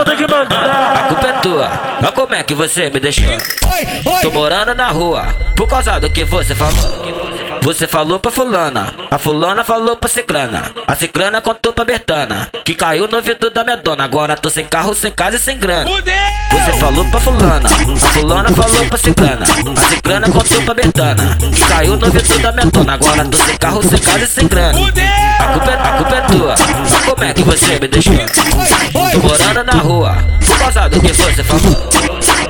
vou ter que mandar. A culpa é tua, mas como é que você me deixou? Tô morando na rua, por causa do que você falou. Você falou pra fulana, a fulana falou pra ciclana, a ciclana contou pra Bertana, que caiu no ouvido da minha dona, agora tô sem carro, sem casa e sem grana. Você falou pra fulana, a fulana falou pra ciclana, a ciclana contou pra Bertana, que caiu no ouvido da minha dona, agora tô sem carro, sem casa e sem grana. A culpa, é, a culpa é tua, como é que você me deixou? Tô morando na rua, por causa do que você falou.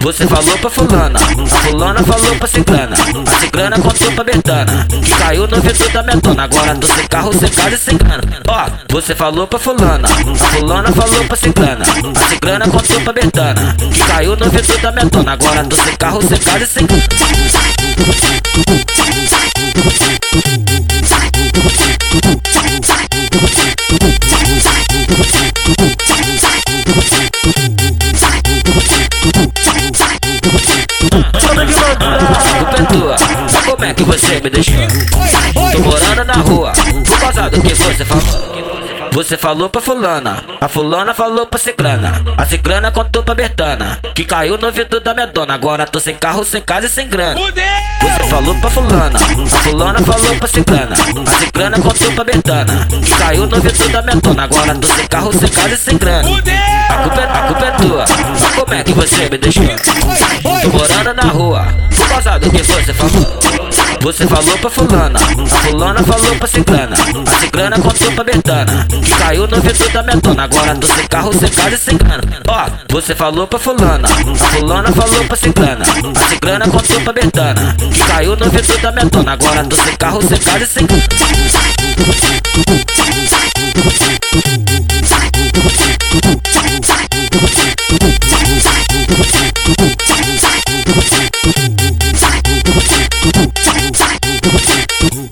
Você falou pra fulana, a fulana falou pra ciclana, a ciclana contou pra Bertana, que caiu no ouvido da dona, agora tô sem carro, sem casa e sem grana. Ó, você falou pra fulana, a fulana falou pra ciclana, a ciclana contou pra Bertana, que caiu no ouvido da dona, agora tô sem carro, sem casa e sem grana. Que mandar. A culpa é tua, como é que você me deixou? Tô morando na rua, por causa do que você falou. Você falou pra fulana, a fulana falou pra ciclana, a ciclana contou pra Bertana, que caiu no ouvido da minha dona, agora tô sem carro, sem casa e sem grana. Você falou pra fulana, a fulana falou pra ciclana, a ciclana contou pra Bertana, que caiu no ouvido da minha dona, agora tô sem carro, sem casa e sem grana. A culpa, é, a culpa é tua, como é que você me deixou? Tô morando na rua, por causa que você falou. Você falou pra fulana, a fulana falou pra ciclana, a ciclana contou pra Bertana, que caiu no ouvido da dona, agora tô sem carro, sem casa e sem grana. Ó, você falou pra fulana, a fulana falou pra ciclana, a ciclana contou pra Bertana, que caiu no ouvido da dona, agora tô sem carro, sem casa e sem grana.